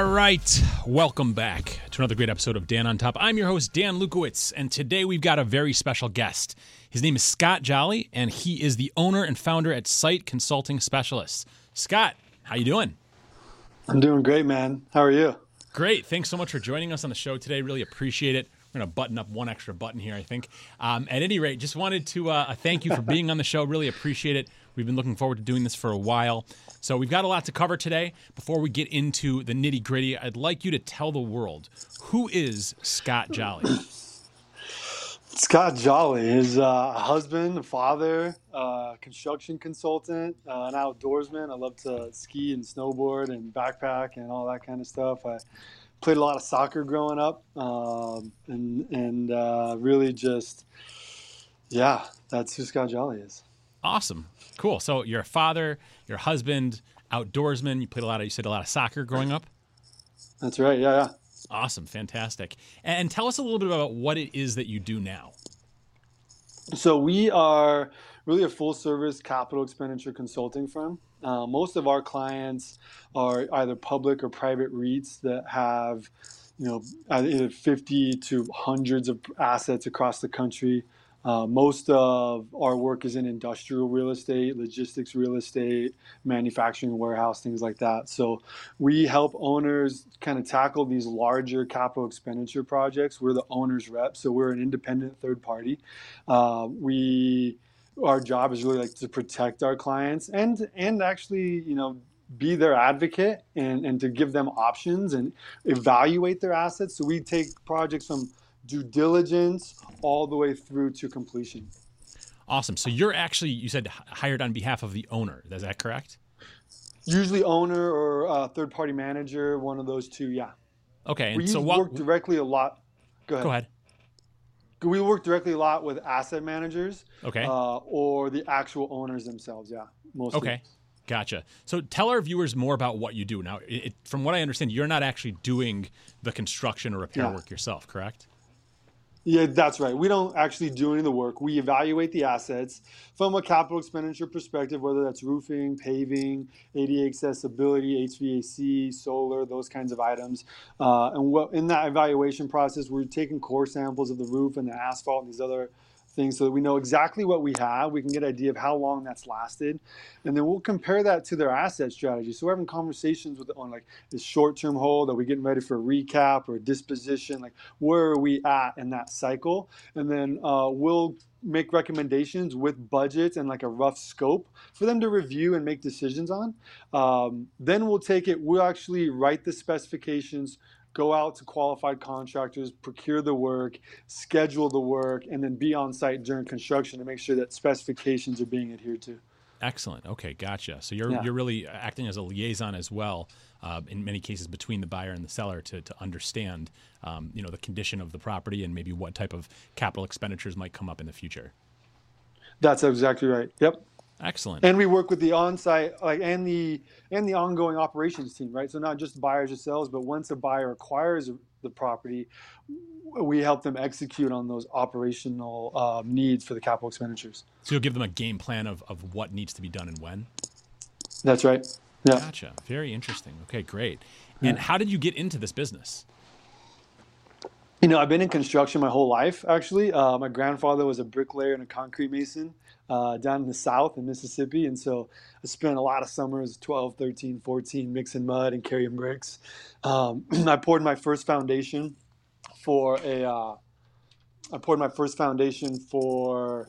right, welcome back to another great episode of Dan on Top. I'm your host Dan Lukowitz, and today we've got a very special guest. His name is Scott Jolly, and he is the owner and founder at Site Consulting Specialists. Scott, how you doing? I'm doing great, man. How are you? Great. Thanks so much for joining us on the show today. Really appreciate it. We're going to button up one extra button here, I think. Um, at any rate, just wanted to uh, thank you for being on the show. Really appreciate it. We've been looking forward to doing this for a while. So we've got a lot to cover today. Before we get into the nitty gritty, I'd like you to tell the world who is Scott Jolly? Scott Jolly is uh, a husband, a father, uh, construction consultant, uh, an outdoorsman. I love to ski and snowboard and backpack and all that kind of stuff. I played a lot of soccer growing up, um, and and uh, really just yeah, that's who Scott Jolly is. Awesome, cool. So you're a father, you're a husband, outdoorsman. You played a lot of you said a lot of soccer growing up. That's right. Yeah, yeah. Awesome, fantastic. And tell us a little bit about what it is that you do now. So we are really a full service capital expenditure consulting firm. Uh, most of our clients are either public or private REITs that have, you know, either 50 to hundreds of assets across the country. Uh, most of our work is in industrial real estate, logistics real estate, manufacturing warehouse, things like that. So we help owners kind of tackle these larger capital expenditure projects. We're the owner's rep, so we're an independent third party. Uh, we our job is really like to protect our clients and and actually you know be their advocate and, and to give them options and evaluate their assets. So we take projects from due diligence all the way through to completion. Awesome. So you're actually, you said hired on behalf of the owner. Is that correct? Usually owner or uh, third party manager, one of those two. Yeah. Okay. And we so what, work directly a lot. Go ahead. Go ahead. We work directly a lot with asset managers. Okay. Uh, or the actual owners themselves. Yeah. Mostly. Okay. Gotcha. So tell our viewers more about what you do. Now, it, from what I understand, you're not actually doing the construction or repair yeah. work yourself, correct? Yeah, that's right. We don't actually do any of the work. We evaluate the assets from a capital expenditure perspective, whether that's roofing, paving, ADA accessibility, HVAC, solar, those kinds of items. Uh, and what, in that evaluation process, we're taking core samples of the roof and the asphalt and these other things so that we know exactly what we have. We can get an idea of how long that's lasted. And then we'll compare that to their asset strategy. So we're having conversations with on like is short-term hold, are we getting ready for a recap or a disposition? Like where are we at in that cycle? And then uh, we'll make recommendations with budgets and like a rough scope for them to review and make decisions on. Um, then we'll take it, we'll actually write the specifications, go out to qualified contractors, procure the work, schedule the work, and then be on site during construction to make sure that specifications are being adhered to. Excellent. Okay, gotcha. So you're yeah. you're really acting as a liaison as well, uh, in many cases between the buyer and the seller to to understand, um, you know, the condition of the property and maybe what type of capital expenditures might come up in the future. That's exactly right. Yep. Excellent. And we work with the on-site like and the and the ongoing operations team, right? So not just buyers or sellers, but once a buyer acquires the property, we help them execute on those operational uh, needs for the capital expenditures. So you'll give them a game plan of, of what needs to be done and when. That's right. Yeah. Gotcha. Very interesting. Okay, great. And yeah. how did you get into this business? You know, I've been in construction my whole life, actually. Uh, my grandfather was a bricklayer and a concrete mason uh, down in the South in Mississippi. And so I spent a lot of summers, 12, 13, 14, mixing mud and carrying bricks. Um, I poured my first foundation for a, uh, I poured my first foundation for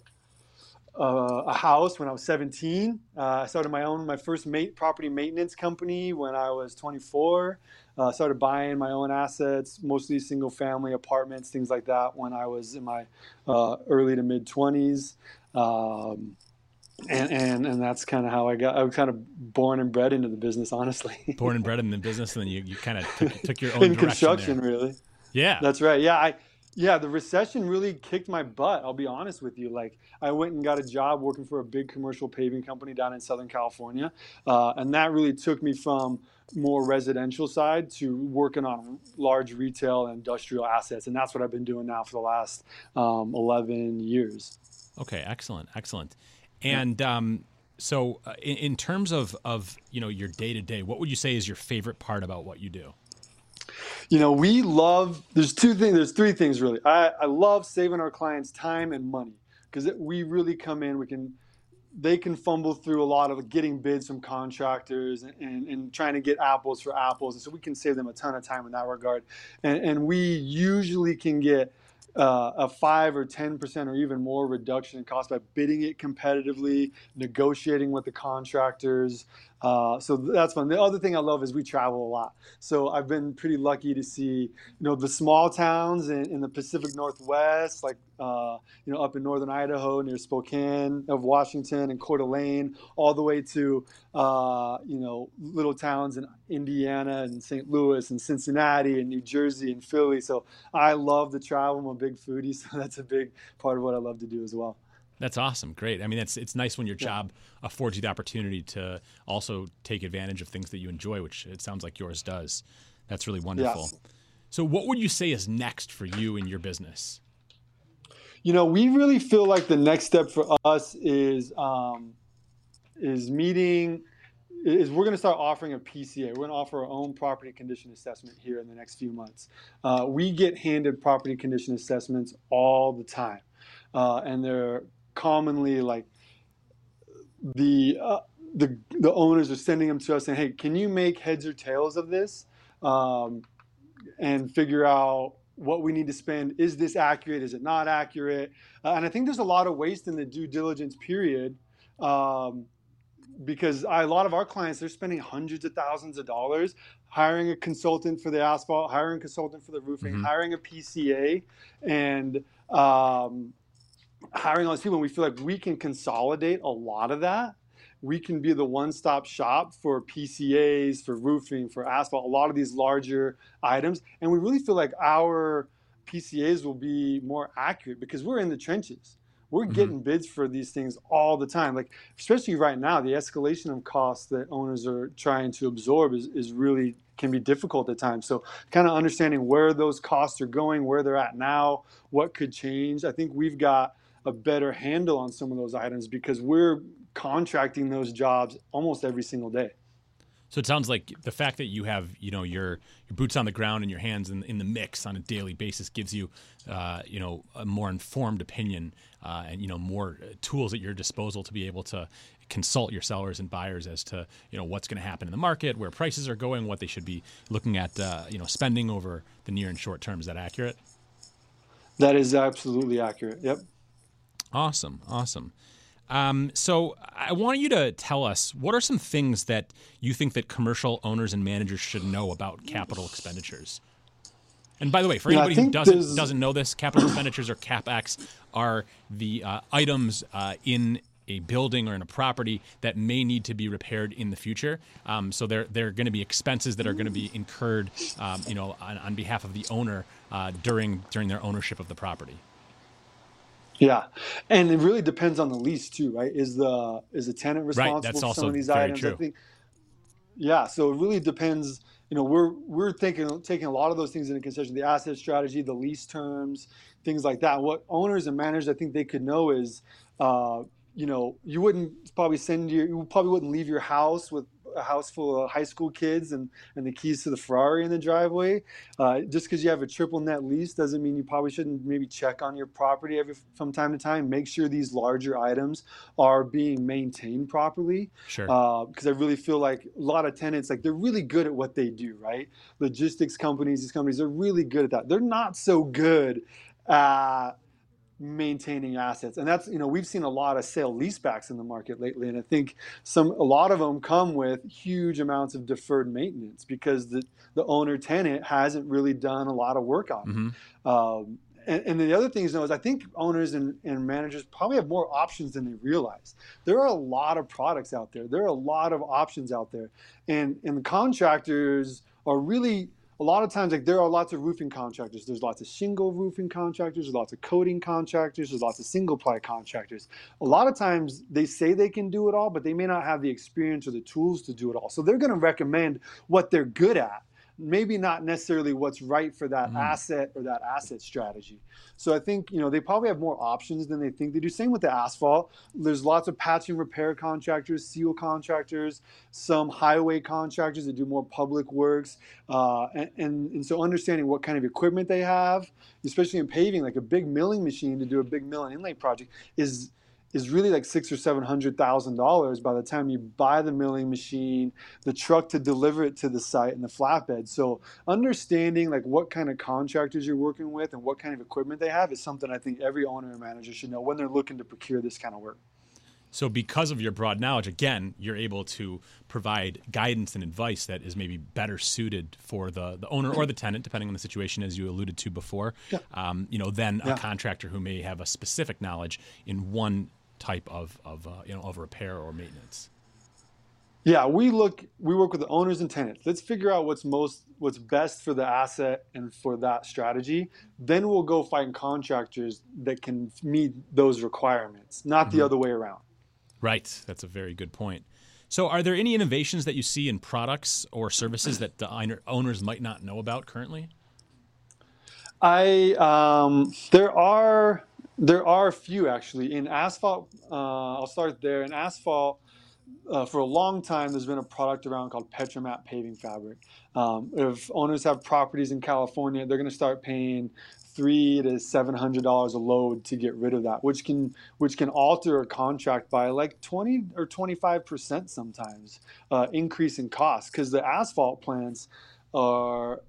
uh, a house when I was 17. Uh, I started my own, my first mate, property maintenance company when I was 24. Uh, started buying my own assets, mostly single family apartments, things like that, when I was in my uh, early to mid 20s. Um, and, and and that's kind of how I got. I was kind of born and bred into the business, honestly. born and bred in the business, and then you, you kind of took, took your own in construction, there. really. Yeah, that's right. Yeah, I yeah, the recession really kicked my butt. I'll be honest with you. Like, I went and got a job working for a big commercial paving company down in Southern California, uh, and that really took me from more residential side to working on large retail and industrial assets, and that's what I've been doing now for the last um, 11 years. Okay, excellent, excellent. And um, so, uh, in, in, terms of of you know your day to day, what would you say is your favorite part about what you do? You know, we love. There's two things. There's three things really. I, I love saving our clients time and money because we really come in. We can they can fumble through a lot of getting bids from contractors and, and, and, trying to get apples for apples. And so we can save them a ton of time in that regard. And, and we usually can get uh, a five or 10% or even more reduction in cost by bidding it competitively, negotiating with the contractors, uh, so that's fun. The other thing I love is we travel a lot. So I've been pretty lucky to see, you know, the small towns in, in the Pacific Northwest, like, uh, you know, up in northern Idaho near Spokane of Washington and Coeur d'Alene, all the way to, uh, you know, little towns in Indiana and St. Louis and Cincinnati and New Jersey and Philly. So I love to travel. I'm a big foodie, so that's a big part of what I love to do as well. That's awesome. Great. I mean, it's it's nice when your job yeah. affords you the opportunity to also take advantage of things that you enjoy, which it sounds like yours does. That's really wonderful. Yes. So, what would you say is next for you in your business? You know, we really feel like the next step for us is um, is meeting is we're going to start offering a PCA. We're going to offer our own property condition assessment here in the next few months. Uh, we get handed property condition assessments all the time, uh, and they're commonly like the uh, the the owners are sending them to us saying, "Hey, can you make heads or tails of this, um, and figure out what we need to spend? Is this accurate? Is it not accurate?" Uh, and I think there's a lot of waste in the due diligence period. Um, because I, a lot of our clients they're spending hundreds of thousands of dollars hiring a consultant for the asphalt, hiring a consultant for the roofing, mm-hmm. hiring a PCA, and um, hiring all these people, and we feel like we can consolidate a lot of that. We can be the one-stop shop for PCAs, for roofing, for asphalt, a lot of these larger items, and we really feel like our PCAs will be more accurate because we're in the trenches. We're mm-hmm. getting bids for these things all the time. Like especially right now, the escalation of costs that owners are trying to absorb is, is really can be difficult at times. So kind of understanding where those costs are going, where they're at now, what could change. I think we've got a better handle on some of those items because we're contracting those jobs almost every single day. So it sounds like the fact that you have, you know, your your boots on the ground and your hands in, in the mix on a daily basis gives you, uh, you know, a more informed opinion uh, and you know more tools at your disposal to be able to consult your sellers and buyers as to you know what's going to happen in the market, where prices are going, what they should be looking at, uh, you know, spending over the near and short term. Is that accurate? That is absolutely accurate. Yep. Awesome, awesome. Um, so I want you to tell us what are some things that you think that commercial owners and managers should know about capital expenditures. And by the way, for yeah, anybody who doesn't doesn't know this, capital expenditures or capex are the uh, items uh, in a building or in a property that may need to be repaired in the future. Um, so they're they're going to be expenses that are going to be incurred, um, you know, on, on, behalf of the owner uh, during during their ownership of the property. Yeah, and it really depends on the lease too, right? Is the is the tenant responsible right, for some of these items? True. I think. Yeah, so it really depends. You know, we're we're thinking taking a lot of those things into consideration: the asset strategy, the lease terms, things like that. What owners and managers, I think, they could know is, uh, you know, you wouldn't probably send your, you probably wouldn't leave your house with a house full of high school kids and, and the keys to the Ferrari in the driveway. Uh, just because you have a triple net lease doesn't mean you probably shouldn't maybe check on your property every from time to time. Make sure these larger items are being maintained properly. Sure. Because uh, I really feel like a lot of tenants like they're really good at what they do. Right. Logistics companies, these companies are really good at that. They're not so good at maintaining assets and that's you know we've seen a lot of sale leasebacks in the market lately and i think some a lot of them come with huge amounts of deferred maintenance because the the owner tenant hasn't really done a lot of work on it mm-hmm. um, and, and, the other thing is, though, is I think owners and, and managers probably have more options than they realize. There are a lot of products out there. There are a lot of options out there, and and the contractors are really a lot of times like there are lots of roofing contractors. There's lots of shingle roofing contractors there's lots of coating contractors there's lots of single ply contractors. A lot of times they say they can do it all but they may not have the experience or the tools to do it all. So they're going to recommend what they're good at maybe not necessarily what's right for that mm. asset or that asset strategy. So I think you know they probably have more options than they think they do. Same with the asphalt. There's lots of patching repair contractors, seal contractors, some highway contractors that do more public works, uh, and, and and so understanding what kind of equipment they have, especially in paving, like a big milling machine to do a big mill and inlay project is is really like six or seven hundred thousand dollars by the time you buy the milling machine, the truck to deliver it to the site, and the flatbed. So understanding like what kind of contractors you're working with and what kind of equipment they have is something I think every owner and manager should know when they're looking to procure this kind of work. So, because of your broad knowledge, again, you're able to provide guidance and advice that is maybe better suited for the, the owner or the tenant, depending on the situation, as you alluded to before. Yeah. Um, you know, than yeah. a contractor who may have a specific knowledge in one type of, of uh, you know of repair or maintenance? Yeah, we look we work with the owners and tenants. Let's figure out what's most what's best for the asset and for that strategy. Then we'll go find contractors that can meet those requirements, not mm-hmm. the other way around. Right. That's a very good point. So, are there any innovations that you see in products or services that the owners might not know about currently? I um, there are there are a few actually in asphalt. Uh, I'll start there. In asphalt, uh, for a long time, there's been a product around called Petromat paving fabric. Um, if owners have properties in California, they're going to start paying three to seven hundred dollars a load to get rid of that, which can which can alter a contract by like twenty or twenty five percent sometimes, uh, increase in cost because the asphalt plants are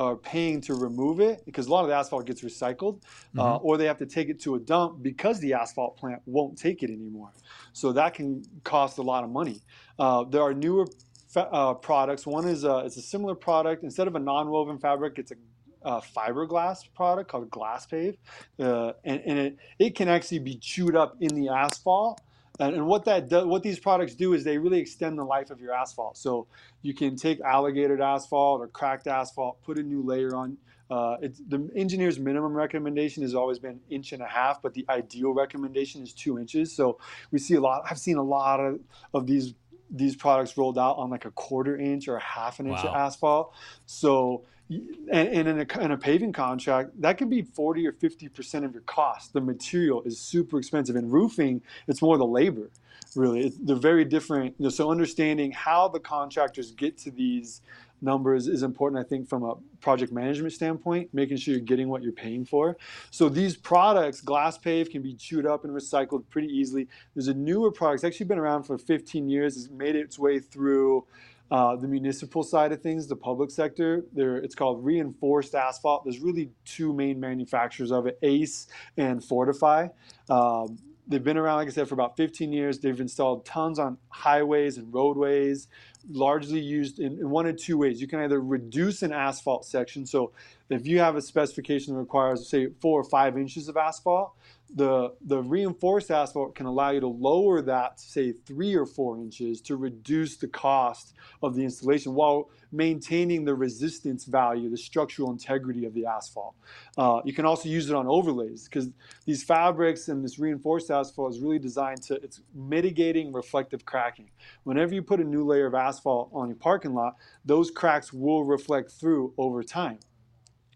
are paying to remove it because a lot of the asphalt gets recycled, uh, mm-hmm. uh, or they have to take it to a dump because the asphalt plant won't take it anymore. So that can cost a lot of money. Uh, there are newer fa- uh, products. One is a, it's a similar product. Instead of a non-woven fabric, it's a uh, fiberglass product called GlasPave, uh, and, and it, it can actually be chewed up in the asphalt and, and what that do, what these products do is they really extend the life of your asphalt. So you can take alligator asphalt or cracked asphalt, put a new layer on. Uh, the engineer's minimum recommendation has always been inch and a half, but the ideal recommendation is two inches. So we see a lot. I've seen a lot of, of these these products rolled out on like a quarter inch or a half an inch wow. of asphalt. So and, and in, a, in, a, paving contract, that could be 40 or 50% of your cost. The material is super expensive. In roofing, it's more the labor, really. It, they're very different. You know, so understanding how the contractors get to these numbers is important, I think, from a project management standpoint, making sure you're getting what you're paying for. So these products, GlasPave, can be chewed up and recycled pretty easily. There's a newer product, it's actually been around for 15 years, it's made its way through uh, the municipal side of things, the public sector, there it's called reinforced asphalt. There's really two main manufacturers of it, Ace and FORTA-FI. Um, they've been around, like I said, for about 15 years. They've installed tons on highways and roadways, largely used in, in one of two ways. You can either reduce an asphalt section. So if you have a specification that requires, say, four or five inches of asphalt, the the reinforced asphalt can allow you to lower that say three or four inches to reduce the cost of the installation while maintaining the resistance value, the structural integrity of the asphalt. Uh, you can also use it on overlays because these fabrics and this reinforced asphalt is really designed to it's mitigating reflective cracking. Whenever you put a new layer of asphalt on your parking lot, those cracks will reflect through over time.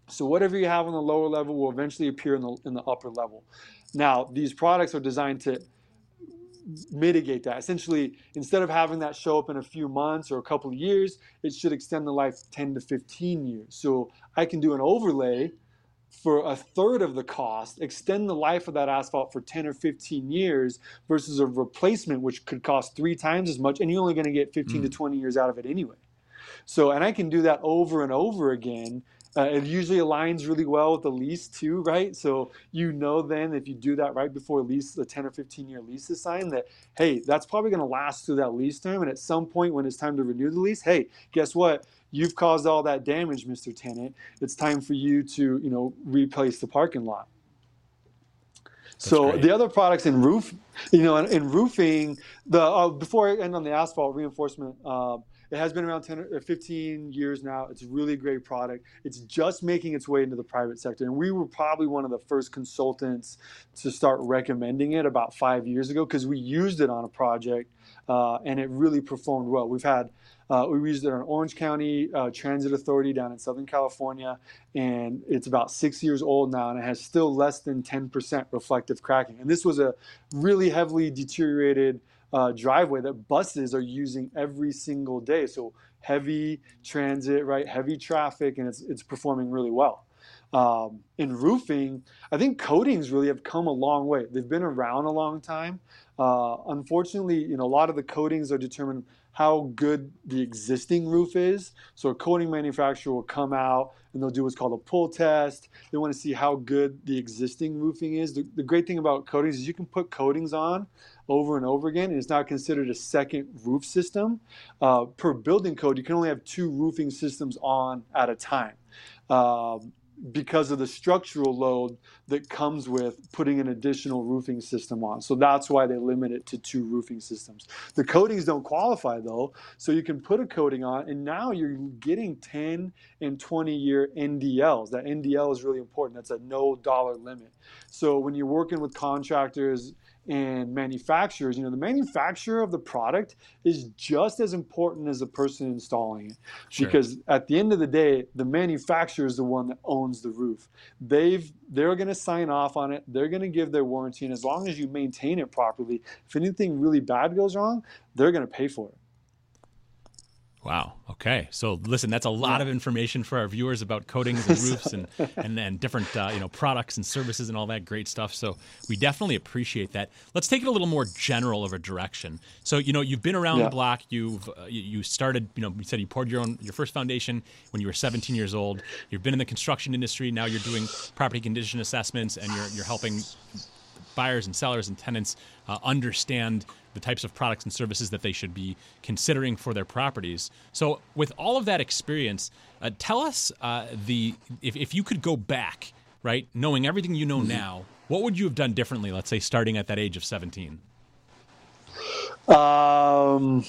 So whatever you have on the lower level will eventually appear in the, in the upper level. Now, these products are designed to mitigate that. Essentially, instead of having that show up in a few months or a couple of years, it should extend the life 10 to 15 years. So I can do an overlay for a third of the cost, extend the life of that asphalt for 10 or 15 years versus a replacement, which could cost three times as much, and you're only going to get 15 mm. to 20 years out of it anyway. So, and I can do that over and over again uh, it usually aligns really well with the lease too, right? So you know then if you do that right before lease, the 10 or 15 year lease is signed, that hey, that's probably going to last through that lease term. And at some point when it's time to renew the lease, hey, guess what? You've caused all that damage, Mr. Tenant. It's time for you to you know replace the parking lot. That's so great. the other products in roof, you know, in, in roofing, the uh, before I end on the asphalt reinforcement. Uh, it has been around 10 or 15 years now. It's a really great product. It's just making its way into the private sector. And we were probably one of the first consultants to start recommending it about five years ago because we used it on a project uh, and it really performed well. We've had Uh, we used it on Orange County uh, Transit Authority down in Southern California, and it's about six years old now, and it has still less than 10% reflective cracking. And this was a really heavily deteriorated uh, driveway that buses are using every single day. So heavy transit, right? Heavy traffic, and it's it's performing really well. Um, in roofing, I think coatings really have come a long way. They've been around a long time. Uh, unfortunately, you know, a lot of the coatings are determined how good the existing roof is. So a coating manufacturer will come out and they'll do what's called a pull test. They want to see how good the existing roofing is. The, the great thing about coatings is you can put coatings on over and over again, and it's not considered a second roof system. Uh, per building code, you can only have two roofing systems on at a time. Um, because of the structural load that comes with putting an additional roofing system on. So that's why they limit it to two roofing systems. The coatings don't qualify though, so you can put a coating on and now you're getting 10 and 20 year NDLs. That NDL is really important. That's a no dollar limit. So when you're working with contractors and manufacturers, you know, the manufacturer of the product is just as important as the person installing it. Sure. Because at the end of the day, the manufacturer is the one that owns the roof. They've they're going to sign off on it. They're going to give their warranty, and as long as you maintain it properly, if anything really bad goes wrong, they're going to pay for it. Wow. Okay. So listen, that's a lot of information for our viewers about coatings and roofs and and then different uh, you know products and services and all that great stuff. So we definitely appreciate that. Let's take it a little more general of a direction. So you know you've been around yeah. the block. You've uh, you started. You know you said you poured your own your first foundation when you were 17 years old. You've been in the construction industry. Now you're doing property condition assessments and you're you're helping buyers and sellers and tenants uh, understand the types of products and services that they should be considering for their properties. So, with all of that experience, uh, tell us uh, the if, if you could go back, right, knowing everything you know mm-hmm. now, what would you have done differently? Let's say starting at that age of seventeen. Um,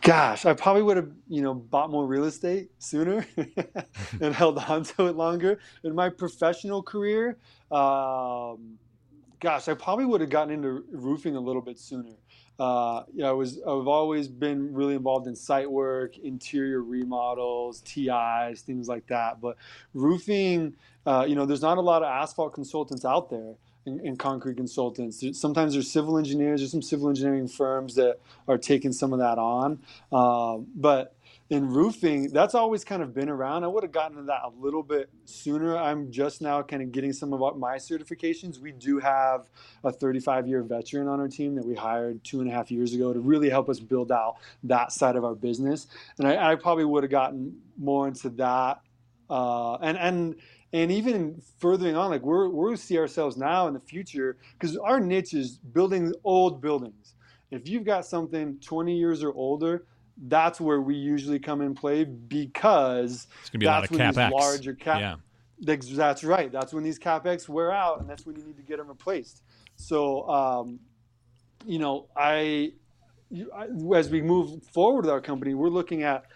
gosh, I probably would have you know bought more real estate sooner and held on to it longer. In my professional career. Um, gosh, I probably would have gotten into roofing a little bit sooner. Uh, you know, I was I've always been really involved in site work, interior remodels, TIs, things like that. But roofing, uh, you know, there's not a lot of asphalt consultants out there. And, concrete consultants. Sometimes there's civil engineers. There's some civil engineering firms that are taking some of that on. Uh, but in roofing, that's always kind of been around. I would have gotten to that a little bit sooner. I'm just now kind of getting some of my certifications. We do have a 35 year veteran on our team that we hired two and a half years ago to really help us build out that side of our business. And I, I probably would have gotten more into that. Uh, and, and, and even furthering on, like we're, we're see ourselves now in the future because our niche is building old buildings. If you've got something 20 years or older, that's where we usually come in play because it's gonna be that's a lot of when these larger cap. Yeah. That's right. That's when these capex wear out, and that's when you need to get them replaced. So, um, you know, I, I, as we move forward with our company, we're looking at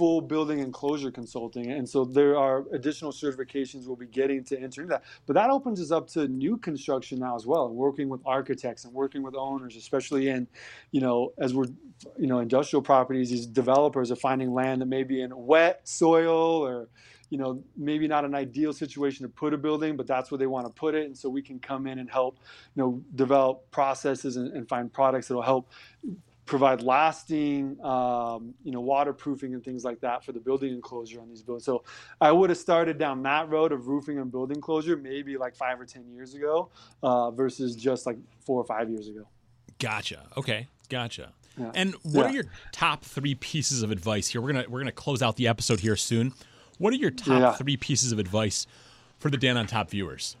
full building enclosure consulting. And so there are additional certifications we'll be getting to enter into that. But that opens us up to new construction now as well, working with architects and working with owners, especially in, you know, as we're, you know, industrial properties, these developers are finding land that may be in wet soil or, you know, maybe not an ideal situation to put a building, but that's where they want to put it. And so we can come in and help, you know, develop processes and, and find products that will help provide lasting, um, you know, waterproofing and things like that for the building enclosure on these buildings. So I would have started down that road of roofing and building closure maybe like five or ten years ago, uh, versus just like four or five years ago. Gotcha. Okay. Gotcha. Yeah. And what yeah. are your top three pieces of advice here? We're gonna we're gonna close out the episode here soon. What are your top yeah. three pieces of advice for the Dan on Top viewers?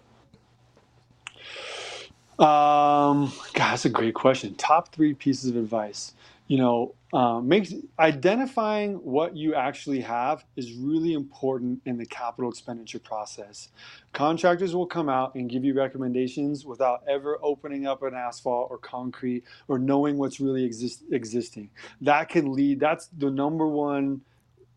Um, God, that's a great question. Top three pieces of advice. You know, uh, makes identifying what you actually have is really important in the capital expenditure process. Contractors will come out and give you recommendations without ever opening up an asphalt or concrete or knowing what's really exist, existing. That can lead. That's the number one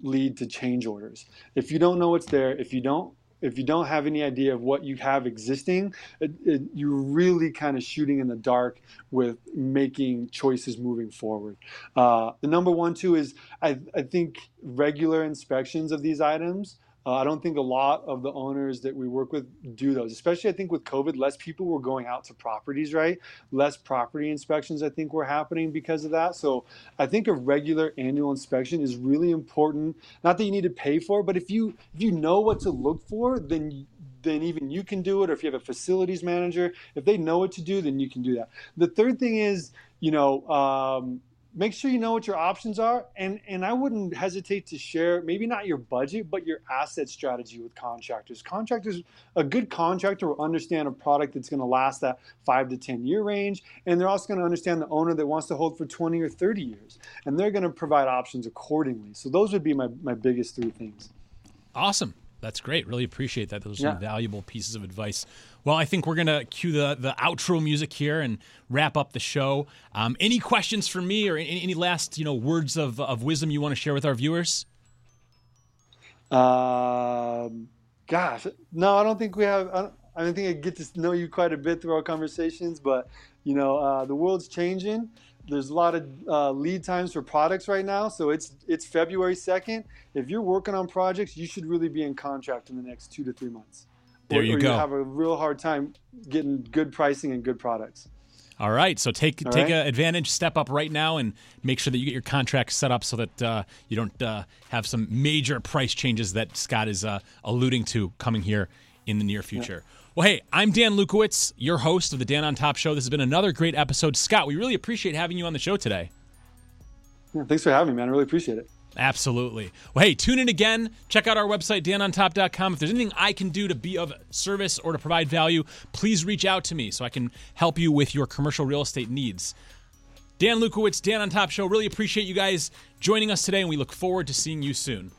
lead to change orders. If you don't know what's there, if you don't if you don't have any idea of what you have existing, it, it, you're really kind of shooting in the dark with making choices moving forward. Uh, the number one, too, is I, I think regular inspections of these items uh, I don't think a lot of the owners that we work with do those, especially I think with COVID, less people were going out to properties, right? Less property inspections, I think, were happening because of that. So I think a regular annual inspection is really important. Not that you need to pay for, but if you if you know what to look for, then then even you can do it. Or if you have a facilities manager, if they know what to do, then you can do that. The third thing is, you know, um, make sure you know what your options are. And and i wouldn't hesitate to share maybe not your budget but your asset strategy with contractors. Contractors a good contractor will understand a product that's going to last that five to ten year range and they're also going to understand the owner that wants to hold for 20 or 30 years and they're going to provide options accordingly. So those would be my, my biggest three things. Awesome that's great. Really appreciate that. Those are yeah. valuable pieces of advice. Well, I think we're going to cue the, the outro music here and wrap up the show. Um, any questions for me or any, any, last you know words of, of wisdom you want to share with our viewers? Um, gosh, no, I don't think we have. I don't, I don't think I get to know you quite a bit through our conversations, but you know, uh, the world's changing there's a lot of uh, lead times for products right now so it's it's february 2nd if you're working on projects you should really be in contract in the next two to three months. There or, you or go. you have a real hard time getting good pricing and good products. All right, so take All take right. advantage, step up right now, and make sure that you get your contract set up so that uh, you don't uh, have some major price changes that Scott is uh, alluding to coming here in the near future. Yeah. Well, hey, I'm Dan Lukowitz, your host of the Dan on Top Show. This has been another great episode. Scott, we really appreciate having you on the show today. Yeah, thanks for having me, man. I really appreciate it. Absolutely. Well, hey, tune in again. Check out our website, danontop.com. If there's anything I can do to be of service or to provide value, please reach out to me so I can help you with your commercial real estate needs. Dan Lukowitz, Dan on Top Show. Really appreciate you guys joining us today, and we look forward to seeing you soon.